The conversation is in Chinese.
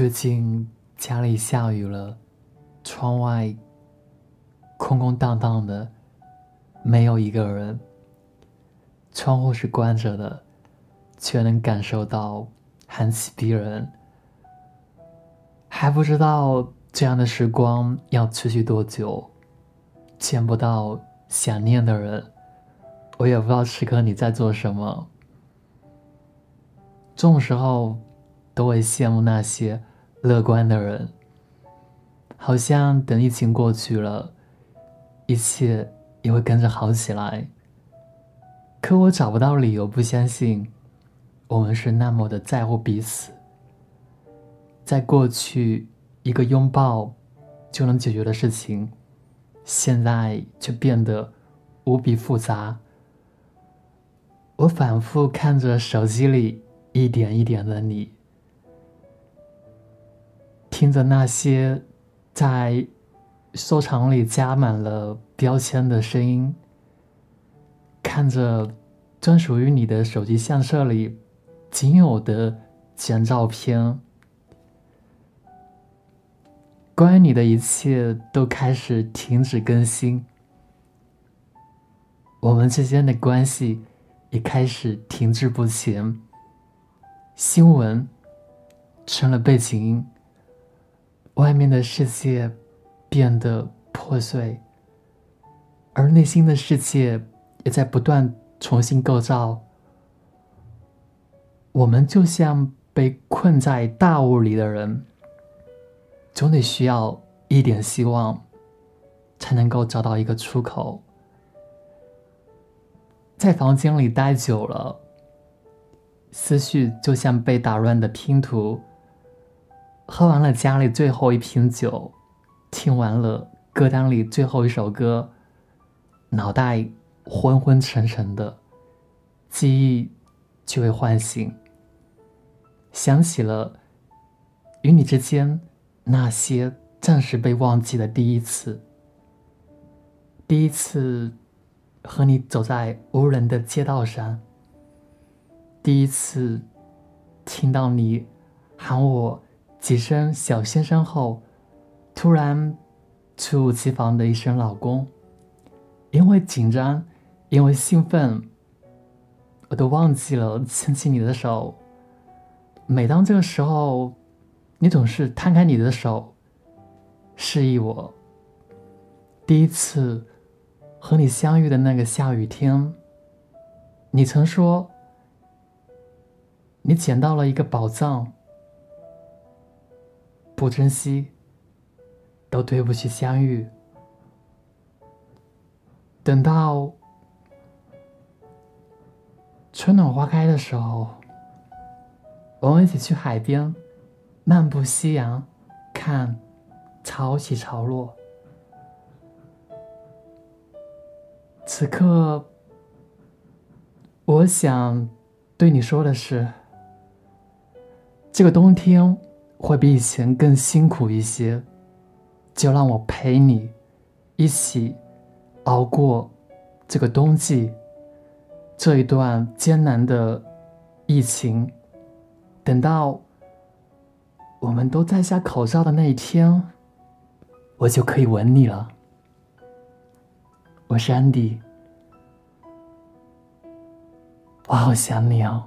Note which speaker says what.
Speaker 1: 最近家里下雨了，窗外空空荡荡的，没有一个人。窗户是关着的，却能感受到寒气逼人。还不知道这样的时光要持续多久，见不到想念的人，我也不知道此刻你在做什么。这种时候。都会羡慕那些乐观的人，好像等疫情过去了，一切也会跟着好起来。可我找不到理由不相信，我们是那么的在乎彼此。在过去，一个拥抱就能解决的事情，现在却变得无比复杂。我反复看着手机里一点一点的你。听着那些在收藏里加满了标签的声音，看着专属于你的手机相册里仅有的几张照片，关于你的一切都开始停止更新，我们之间的关系也开始停滞不前，新闻成了背景音。外面的世界变得破碎，而内心的世界也在不断重新构造。我们就像被困在大雾里的人，总得需要一点希望，才能够找到一个出口。在房间里待久了，思绪就像被打乱的拼图。喝完了家里最后一瓶酒，听完了歌单里最后一首歌，脑袋昏昏沉沉的，记忆就会唤醒，想起了与你之间那些暂时被忘记的第一次。第一次和你走在无人的街道上，第一次听到你喊我。几声小先生后，突然猝不及防的一声“老公”，因为紧张，因为兴奋，我都忘记了牵起你的手。每当这个时候，你总是摊开你的手，示意我。第一次和你相遇的那个下雨天，你曾说你捡到了一个宝藏。不珍惜，都对不起相遇。等到春暖花开的时候，我们一起去海边漫步夕阳，看潮起潮落。此刻，我想对你说的是，这个冬天。会比以前更辛苦一些，就让我陪你一起熬过这个冬季，这一段艰难的疫情。等到我们都摘下口罩的那一天，我就可以吻你了。我是安迪，我好想你哦。